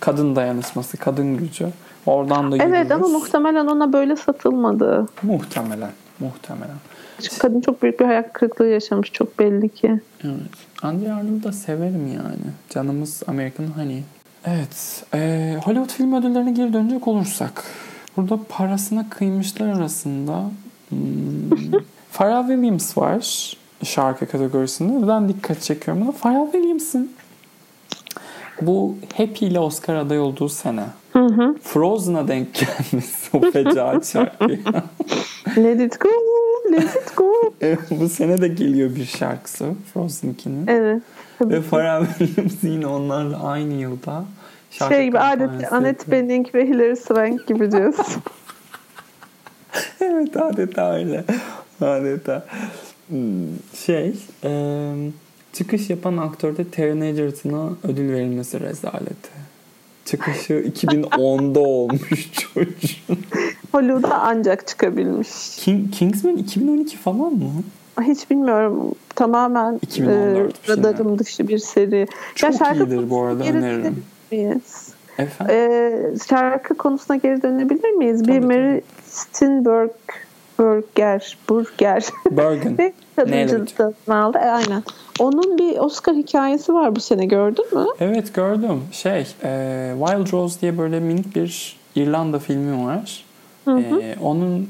kadın dayanışması, kadın gücü. Oradan da yürüyoruz. Evet ama muhtemelen ona böyle satılmadı. Muhtemelen. Muhtemelen. Çünkü kadın çok büyük bir hayal kırıklığı yaşamış çok belli ki. Evet. Andy Arnold'u da severim yani. Canımız American Honey. Evet. E, Hollywood film ödüllerine geri dönecek olursak. Burada parasına kıymışlar arasında hmm, Pharrell Williams var şarkı kategorisinde. Neden dikkat çekiyorum buna? Pharrell Williams'ın bu Happy ile Oscar aday olduğu sene hı hı. Frozen'a denk gelmesi o fecaat şarkı. Let it go, let it go. evet, bu sene de geliyor bir şarkısı Frozen 2'nin. Evet. Ve Pharrell Williams yine onlarla aynı yılda şarkı Şey gibi adet Annette Bening ve Hilary Swank gibi diyorsun. evet adeta öyle. Adeta. Hmm, şey, e, çıkış yapan aktörde Taron Egerton'a ödül verilmesi rezaleti. Çıkışı 2010'da olmuş çocuğun. Hollywood'a ancak çıkabilmiş. King, Kingsman 2012 falan mı? Hiç bilmiyorum. Tamamen 2014 e, radarım dışı bir seri. Çok ya iyidir bu arada öneririm. Miyiz? Efendim? Ee, şarkı konusuna geri dönebilir miyiz? Tabii, bir Mary Steenburg Burger, Burger. Bergen. Ve kadıncılıktan aldı. E, aynen. Onun bir Oscar hikayesi var bu sene gördün mü? Evet gördüm. Şey, e, Wild Rose diye böyle minik bir İrlanda filmi var. Hı hı. E, onun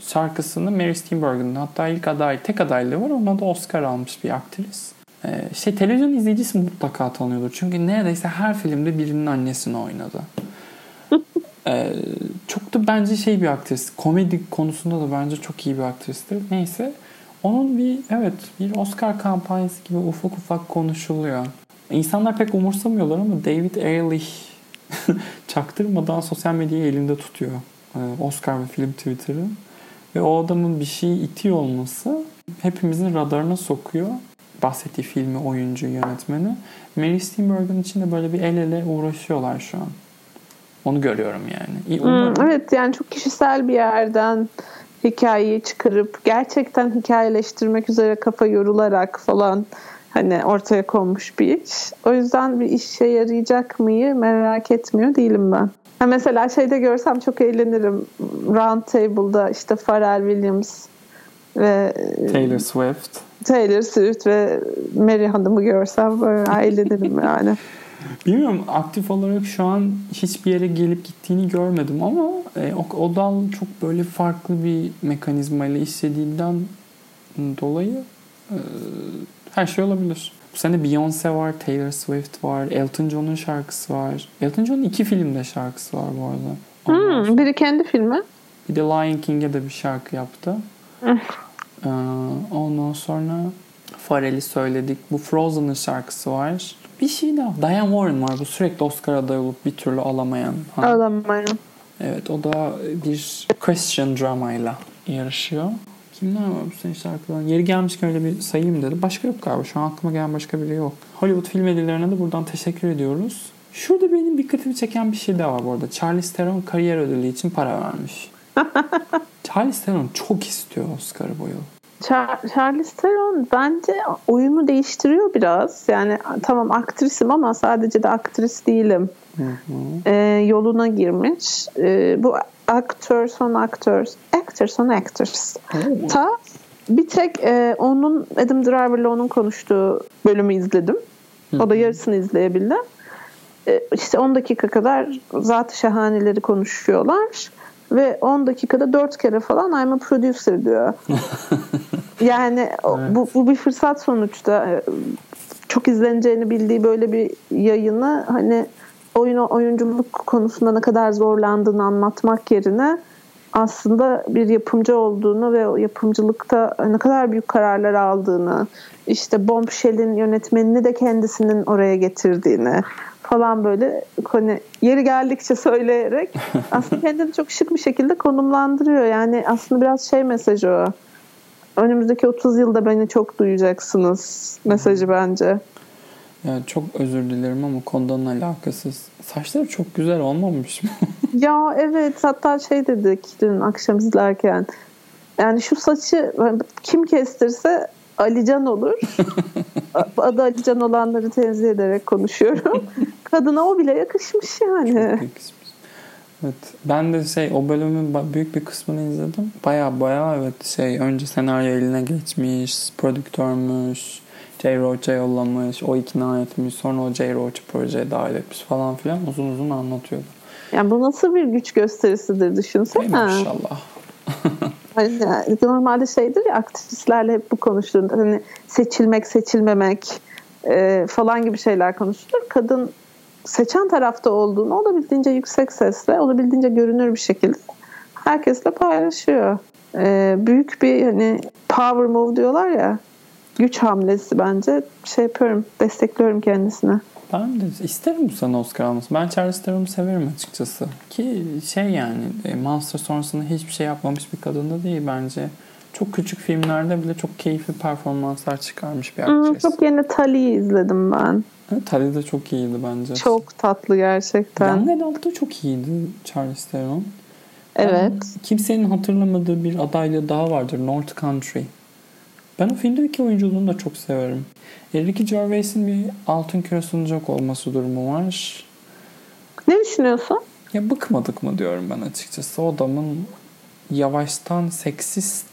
şarkısını Mary Steenburgen'ın hatta ilk aday, tek adaylığı var. Ona da Oscar almış bir aktris. Ee, şey televizyon izleyicisi mutlaka tanıyordur. Çünkü neredeyse her filmde birinin annesini oynadı. ee, çok da bence şey bir aktris. Komedi konusunda da bence çok iyi bir aktristir. Neyse. Onun bir evet bir Oscar kampanyası gibi ufak ufak konuşuluyor. İnsanlar pek umursamıyorlar ama David Ehrlich çaktırmadan sosyal medyayı elinde tutuyor. Ee, Oscar ve film Twitter'ı. Ve o adamın bir şeyi itiyor olması hepimizin radarına sokuyor. Bahsettiği filmi, oyuncu, yönetmeni. Mary Steenburgen için de böyle bir el ele uğraşıyorlar şu an. Onu görüyorum yani. Hmm, evet yani çok kişisel bir yerden hikayeyi çıkarıp gerçekten hikayeleştirmek üzere kafa yorularak falan hani ortaya konmuş bir iş. O yüzden bir işe yarayacak mıyı merak etmiyor değilim ben. Ha mesela şeyde görsem çok eğlenirim. Round Table'da işte Pharrell Williams ve Taylor Swift. Taylor Swift ve Mary Hanım'ı görsem böyle eğlenirim yani. Bilmiyorum aktif olarak şu an hiçbir yere gelip gittiğini görmedim ama e, o, o dal çok böyle farklı bir mekanizmayla işlediğinden dolayı e, her şey olabilir. Bu sene Beyoncé var, Taylor Swift var, Elton John'un şarkısı var. Elton John'un iki filmde şarkısı var bu arada. Hmm, biri kendi filmi. Bir de Lion King'e de bir şarkı yaptı. ee, ondan sonra Pharrell'i söyledik. Bu Frozen'ın şarkısı var. Bir şey daha. Diane Warren var. Bu sürekli Oscar adayı olup bir türlü alamayan. Ha. Alamayan. Evet o da bir Christian dramayla yarışıyor. Kimler var bu sene şarkıların? Yeri gelmişken öyle bir sayayım dedi. Başka yok galiba. Şu an aklıma gelen başka biri yok. Hollywood film ödüllerine de buradan teşekkür ediyoruz. Şurada benim dikkatimi çeken bir şey daha var bu arada. Charlize Theron kariyer ödülü için para vermiş. Charlize Theron çok istiyor Oscar'ı bu yıl. Char- Charlize Theron bence oyunu değiştiriyor biraz. Yani tamam aktrisim ama sadece de aktris değilim. Ee, yoluna girmiş. Ee, bu Actors on Actors, Actors on Actors ta bir tek e, onun Adam Driver'la onun konuştuğu bölümü izledim. O da yarısını izleyebildim. E, işte 10 dakika kadar zat şahaneleri konuşuyorlar ve 10 dakikada 4 kere falan I'm a producer diyor. yani evet. bu, bu bir fırsat sonuçta. E, çok izleneceğini bildiği böyle bir yayını hani oyun oyunculuk konusunda ne kadar zorlandığını anlatmak yerine aslında bir yapımcı olduğunu ve o yapımcılıkta ne kadar büyük kararlar aldığını, işte Bombshell'in yönetmenini de kendisinin oraya getirdiğini falan böyle hani yeri geldikçe söyleyerek aslında kendini çok şık bir şekilde konumlandırıyor. Yani aslında biraz şey mesajı o. Önümüzdeki 30 yılda beni çok duyacaksınız mesajı bence. Ya çok özür dilerim ama konudan alakasız. Saçları çok güzel olmamış mı? ya evet hatta şey dedik dün akşam izlerken Yani şu saçı kim kestirse Alican olur. Adı Alican olanları tenzih ederek konuşuyorum. Kadına o bile yakışmış yani. Çok yakışmış. Evet. Ben de şey o bölümün büyük bir kısmını izledim. Baya baya evet şey önce senaryo eline geçmiş, prodüktörmüş, J. Roach'a yollamış, o ikna etmiş, sonra o J. Roach'u projeye dahil etmiş falan filan uzun uzun anlatıyordu. Yani bu nasıl bir güç gösterisidir düşünsene. Maşallah. hani normalde şeydir ya aktrislerle hep bu konuştuğunda hani seçilmek seçilmemek e, falan gibi şeyler konuşulur. Kadın seçen tarafta olduğunu olabildiğince yüksek sesle, olabildiğince görünür bir şekilde herkesle paylaşıyor. Ee, büyük bir hani power move diyorlar ya güç hamlesi bence şey yapıyorum destekliyorum kendisine. Ben de isterim bu sene Oscar alması. Ben Charles Theron'u severim açıkçası. Ki şey yani e, Monster sonrasında hiçbir şey yapmamış bir kadın da değil bence. Çok küçük filmlerde bile çok keyifli performanslar çıkarmış bir aktris. Hmm, çok yeni Tali'yi izledim ben. Evet, Tali de çok iyiydi bence. Çok tatlı gerçekten. Young Adult'ta çok iyiydi Charles Theron. Evet. Yani kimsenin hatırlamadığı bir adaylığı daha vardır. North Country. Ben o filmdeki oyunculuğunu da çok severim. Ricky Gervais'in bir altın küre sunacak olması durumu var. Ne düşünüyorsun? Ya bıkmadık mı diyorum ben açıkçası. O adamın yavaştan seksist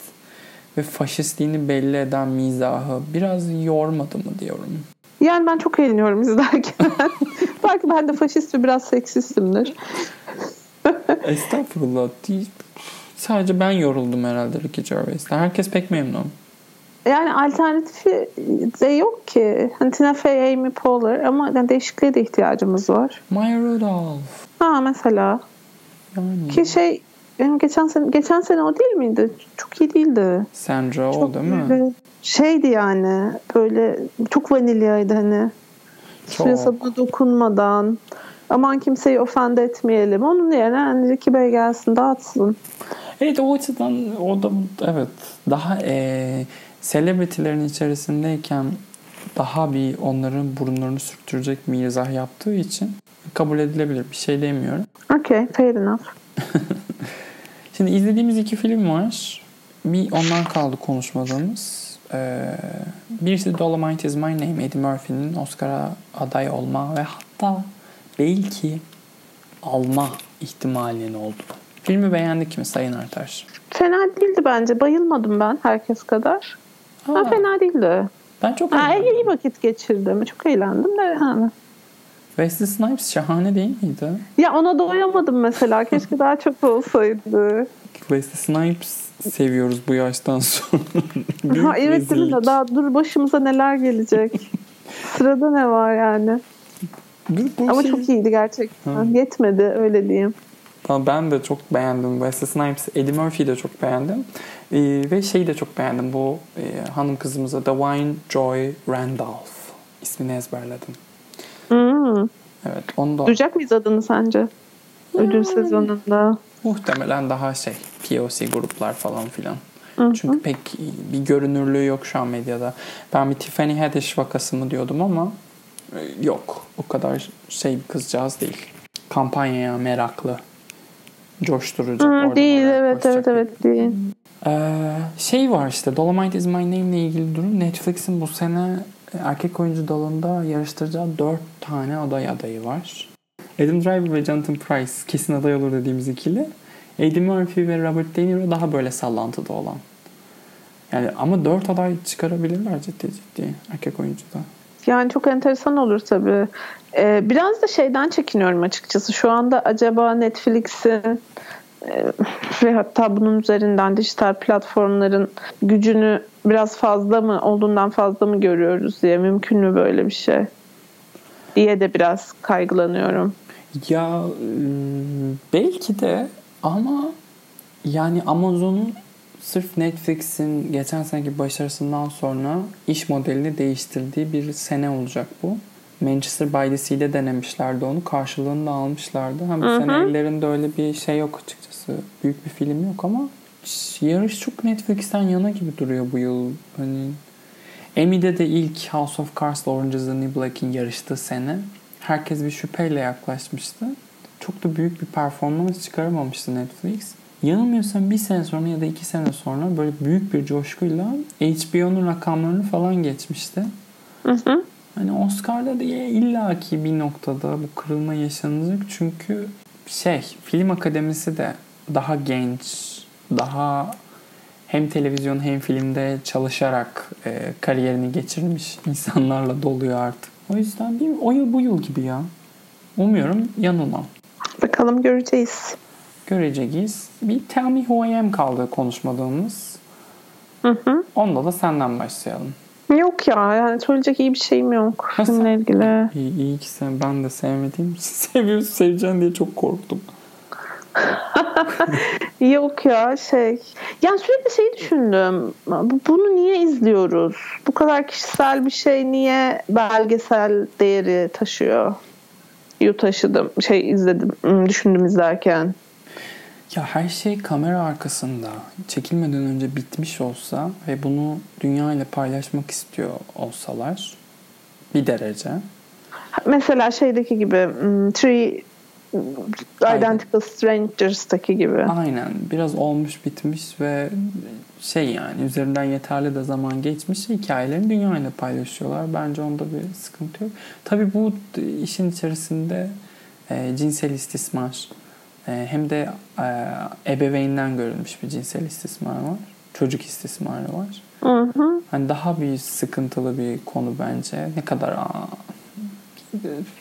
ve faşistliğini belli eden mizahı biraz yormadı mı diyorum. Yani ben çok eğleniyorum izlerken. Belki ben de faşist ve biraz seksistimdir. Estağfurullah. Sadece ben yoruldum herhalde Ricky Gervais'ten. Herkes pek memnun. Yani alternatifi de yok ki. Hani Tina Fey, Amy Poehler ama yani değişikliğe de ihtiyacımız var. Maya Rudolph. Ha mesela. Yani. Ki şey yani geçen sene geçen sene o değil miydi? Çok iyi değildi. Sandra çok o değil mi? Şeydi yani böyle çok vanilyaydı hani. Çok. Suya dokunmadan. Aman kimseyi ofend etmeyelim. Onun yerine hani Ricky Bey gelsin dağıtsın. Evet o açıdan o da evet daha e, celebrity'lerin içerisindeyken daha bir onların burunlarını sürttürecek mizah yaptığı için kabul edilebilir. Bir şey demiyorum. Okay, fair enough. Şimdi izlediğimiz iki film var. Bir ondan kaldı konuşmadığımız. Ee, birisi Dolomite is My Name, Eddie Murphy'nin Oscar'a aday olma ve hatta belki alma ihtimalinin oldu. Filmi beğendik mi Sayın Artaş? Fena değildi bence. Bayılmadım ben herkes kadar. Ha, fena değildi. Ben çok ha, eğlendim. iyi vakit geçirdim. Çok eğlendim de hani. Wesley Snipes şahane değil miydi? Ya ona doyamadım mesela. Keşke daha çok olsaydı. Wesley Snipes seviyoruz bu yaştan sonra. ha, evet değil mi? Daha dur başımıza neler gelecek. Sırada ne var yani? Bu, bu Ama şey... çok iyiydi gerçekten. Ha. Yetmedi öyle diyeyim. Ben de çok beğendim Wesley Snipes. Eddie Murphy'yi de çok beğendim. Ee, ve şeyi de çok beğendim. Bu e, hanım kızımıza Dwayne Joy Randolph. ismini ezberledim. Hmm. Evet. Onu da... Duyacak mıyız adını sence? Ödül yani, sezonunda. Muhtemelen daha şey POC gruplar falan filan. Hı-hı. Çünkü pek bir görünürlüğü yok şu an medyada. Ben bir Tiffany Haddish vakası mı diyordum ama e, yok. O kadar şey bir kızcağız değil. Kampanyaya meraklı coşturucu. Hı, değil evet evet evet değil. Ee, şey var işte Dolomite is my name ile ilgili durum Netflix'in bu sene erkek oyuncu dalında yarıştıracağı dört tane aday adayı var. Adam Driver ve Jonathan Price kesin aday olur dediğimiz ikili. Eddie Murphy ve Robert De Niro daha böyle sallantıda olan. Yani ama dört aday çıkarabilirler ciddi ciddi erkek oyuncuda. Yani çok enteresan olur tabii. Ee, biraz da şeyden çekiniyorum açıkçası. Şu anda acaba Netflix'in ve hatta bunun üzerinden dijital platformların gücünü biraz fazla mı olduğundan fazla mı görüyoruz diye mümkün mü böyle bir şey diye de biraz kaygılanıyorum. Ya belki de ama yani Amazon'un sırf Netflix'in geçen seneki başarısından sonra iş modelini değiştirdiği bir sene olacak bu. Manchester by the Sea'de denemişlerdi onu. Karşılığını da almışlardı. Hem bu sene ellerinde öyle bir şey yok açıkçası. Büyük bir film yok ama yarış çok Netflix'ten yana gibi duruyor bu yıl. Hani Emmy'de de ilk House of Cards'la Orange is the New Black'in yarıştığı sene herkes bir şüpheyle yaklaşmıştı. Çok da büyük bir performans çıkaramamıştı Netflix. Yanılmıyorsam bir sene sonra ya da iki sene sonra böyle büyük bir coşkuyla HBO'nun rakamlarını falan geçmişti. Hı hı. Hani Oscar'da da illaki bir noktada bu kırılma yaşanacak. Çünkü şey film akademisi de daha genç, daha hem televizyon hem filmde çalışarak e, kariyerini geçirmiş insanlarla doluyor artık. O yüzden bir o yıl bu yıl gibi ya. Umuyorum yanılmam. Bakalım göreceğiz. Göreceğiz. Bir Tell Me Who I Am kaldı konuşmadığımız. Hı hı. Onda da senden başlayalım. Yok ya yani söyleyecek iyi bir şeyim yok Ha, filmle ilgili. İyi, iyi ki sen ben de sevmediğim seviyorsun seveceksin diye çok korktum. Yok ya şey. Yani sürekli şey düşündüm. Bu- Bunu niye izliyoruz? Bu kadar kişisel bir şey niye belgesel değeri taşıyor? Yo taşıdım. Şey izledim. hmm, Düşündüm izlerken. Ya her şey kamera arkasında çekilmeden önce bitmiş olsa ve bunu dünya ile paylaşmak istiyor olsalar bir derece. Mesela şeydeki gibi hmm, Three Identical Strangers'taki gibi. Aynen biraz olmuş bitmiş ve şey yani üzerinden yeterli de zaman geçmiş hikayelerini dünya ile paylaşıyorlar. Bence onda bir sıkıntı yok. Tabii bu işin içerisinde e, cinsel istismar hem de e, ebeveynden görülmüş bir cinsel istismar var. Çocuk istismarı var. Hı hı. Hani daha bir sıkıntılı bir konu bence. Ne kadar aa,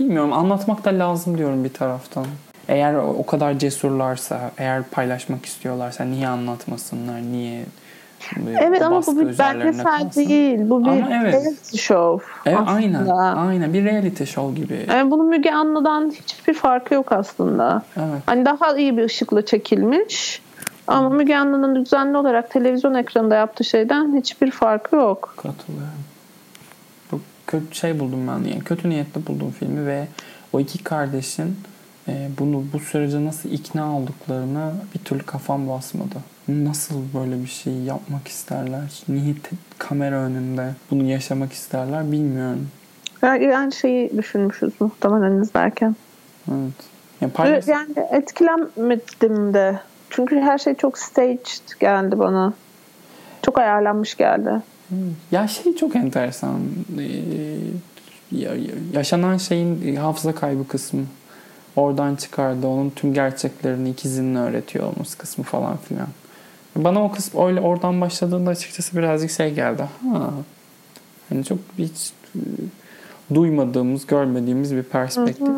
bilmiyorum anlatmak da lazım diyorum bir taraftan. Eğer o kadar cesurlarsa, eğer paylaşmak istiyorlarsa niye anlatmasınlar, niye Evet ama bu bir belgesel değil. Bu bir Ama evet. reality show Evet, aslında. aynen, aynen bir reality show gibi. Yani bunun Müge Anlı'dan hiçbir farkı yok aslında. Evet. Hani daha iyi bir ışıkla çekilmiş. Ama Müge Anlı'nın düzenli olarak televizyon ekranında yaptığı şeyden hiçbir farkı yok. Katılıyorum. Bu kötü şey buldum ben yani kötü niyetli bulduğum filmi ve o iki kardeşin e, bunu bu sürece nasıl ikna olduklarını bir türlü kafam basmadı. Nasıl böyle bir şey yapmak isterler? Niye kamera önünde bunu yaşamak isterler bilmiyorum. Yani, şeyi düşünmüşüz muhtemelen izlerken. Evet. Yani paylaş- Yani etkilenmedim de. Çünkü her şey çok staged geldi bana. Çok ayarlanmış geldi. Ya şey çok enteresan. Ee, ya- ya- yaşanan şeyin hafıza kaybı kısmı. Oradan çıkardı. Onun tüm gerçeklerini ikizinin öğretiyor olması kısmı falan filan. Bana o kısım öyle oradan başladığında açıkçası birazcık şey geldi. Ha. Hani çok hiç e, duymadığımız, görmediğimiz bir perspektif.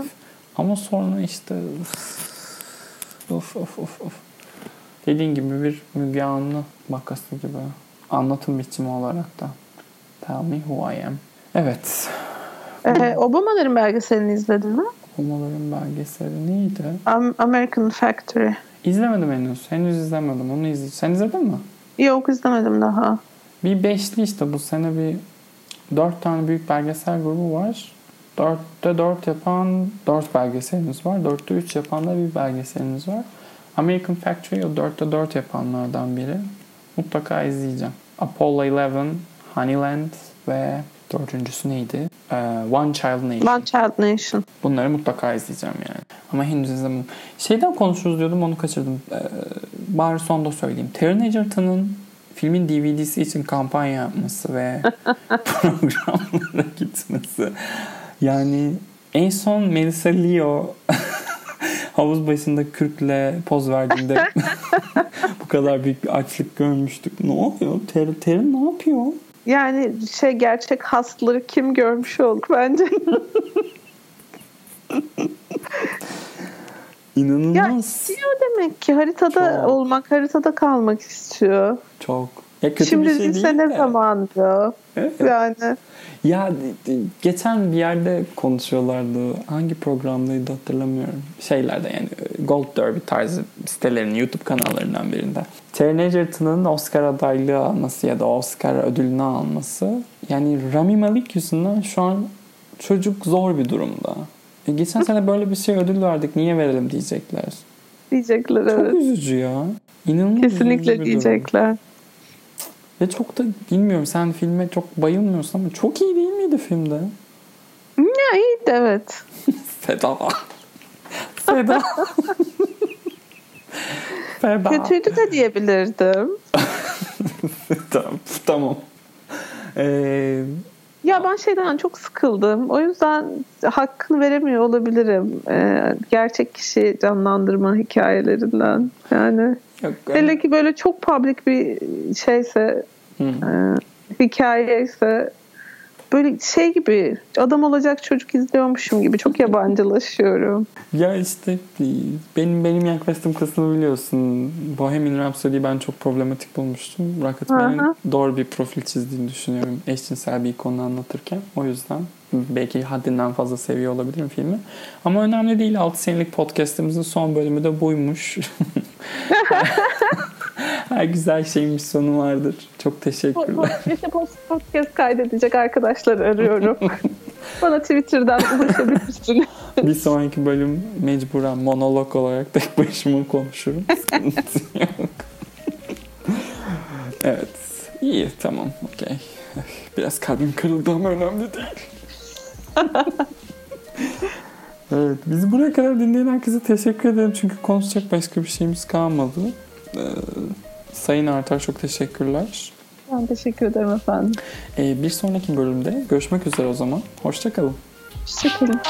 Ama sonra işte of of of of. Dediğin gibi bir Müge Anlı makası gibi. Anlatım biçimi olarak da. Tell me who I am. Evet. Ee, Obama'ların belgeselini izledin mi? Homoların belgeseli neydi? Am- American Factory. İzlemedim henüz. Henüz izlemedim. Onu izle. Sen izledin mi? Yok izlemedim daha. Bir beşli işte bu sene bir dört tane büyük belgesel grubu var. Dörtte dört yapan dört belgeselimiz var. Dörtte üç yapan da bir belgeselimiz var. American Factory o dörtte dört yapanlardan biri. Mutlaka izleyeceğim. Apollo 11, Honeyland ve dördüncüsü neydi? Ee, One Child Nation. One Child Nation. Bunları mutlaka izleyeceğim yani. Ama henüz izlemedim. Şeyden konuşuruz diyordum onu kaçırdım. Ee, bari sonda söyleyeyim. Taron Egerton'ın filmin DVD'si için kampanya yapması ve programlara gitmesi. Yani en son Melissa Leo havuz başında kürkle poz verdiğinde bu kadar büyük bir açlık görmüştük. Ne oluyor? Ter Taron ne yapıyor? Yani şey gerçek hastaları kim görmüş olduk bence. ya İnanılmaz. istiyor demek ki haritada Çok. olmak, haritada kalmak istiyor. Çok. Ya kötü Şimdi bir şey değil ne de. zaman diyor. Evet. Yani Ya geçen bir yerde konuşuyorlardı. Hangi programdaydı hatırlamıyorum. Şeylerde yani Gold Derby tarzı sitelerin YouTube kanallarından birinde. Taron Egerton'ın Oscar adaylığı alması ya da Oscar ödülünü alması yani Rami Malek yüzünden şu an çocuk zor bir durumda. E geçen sene böyle bir şey ödül verdik niye verelim diyecekler. diyecekler Çok evet. üzücü ya. İnanılmaz Kesinlikle bir durum. Ve çok da bilmiyorum sen filme çok bayılmıyorsun ama çok iyi değil miydi filmde? Ya iyi de evet. Feda. Feda. Feda. Kötüydü de diyebilirdim. tamam. tamam. Ee, ya ben şeyden çok sıkıldım. O yüzden hakkını veremiyor olabilirim. Ee, gerçek kişi canlandırma hikayelerinden. Yani yok, hele ki böyle çok public bir şeyse Hı. e, hikaye ise böyle şey gibi adam olacak çocuk izliyormuşum gibi çok yabancılaşıyorum. Ya işte benim benim yaklaştığım kısmı biliyorsun. Bohemian Rhapsody'yi ben çok problematik bulmuştum. Rocket Man'in doğru bir profil çizdiğini düşünüyorum. Eşcinsel bir ikonu anlatırken. O yüzden belki haddinden fazla seviyor olabilirim filmi. Ama önemli değil. 6 senelik podcastımızın son bölümü de buymuş. Her güzel şeyin bir sonu vardır. Çok teşekkürler. İşte podcast kaydedecek arkadaşlar arıyorum. Bana Twitter'dan ulaşabilirsin. bir sonraki bölüm mecburen monolog olarak tek başıma konuşurum. evet. İyi tamam okey. Biraz kalbim kırıldı ama önemli değil. Evet, bizi buraya kadar dinleyen herkese teşekkür ederim. Çünkü konuşacak başka bir şeyimiz kalmadı. Ee, Sayın Artar çok teşekkürler. Ben teşekkür ederim efendim. Ee, bir sonraki bölümde görüşmek üzere o zaman. Hoşçakalın. Hoşçakalın.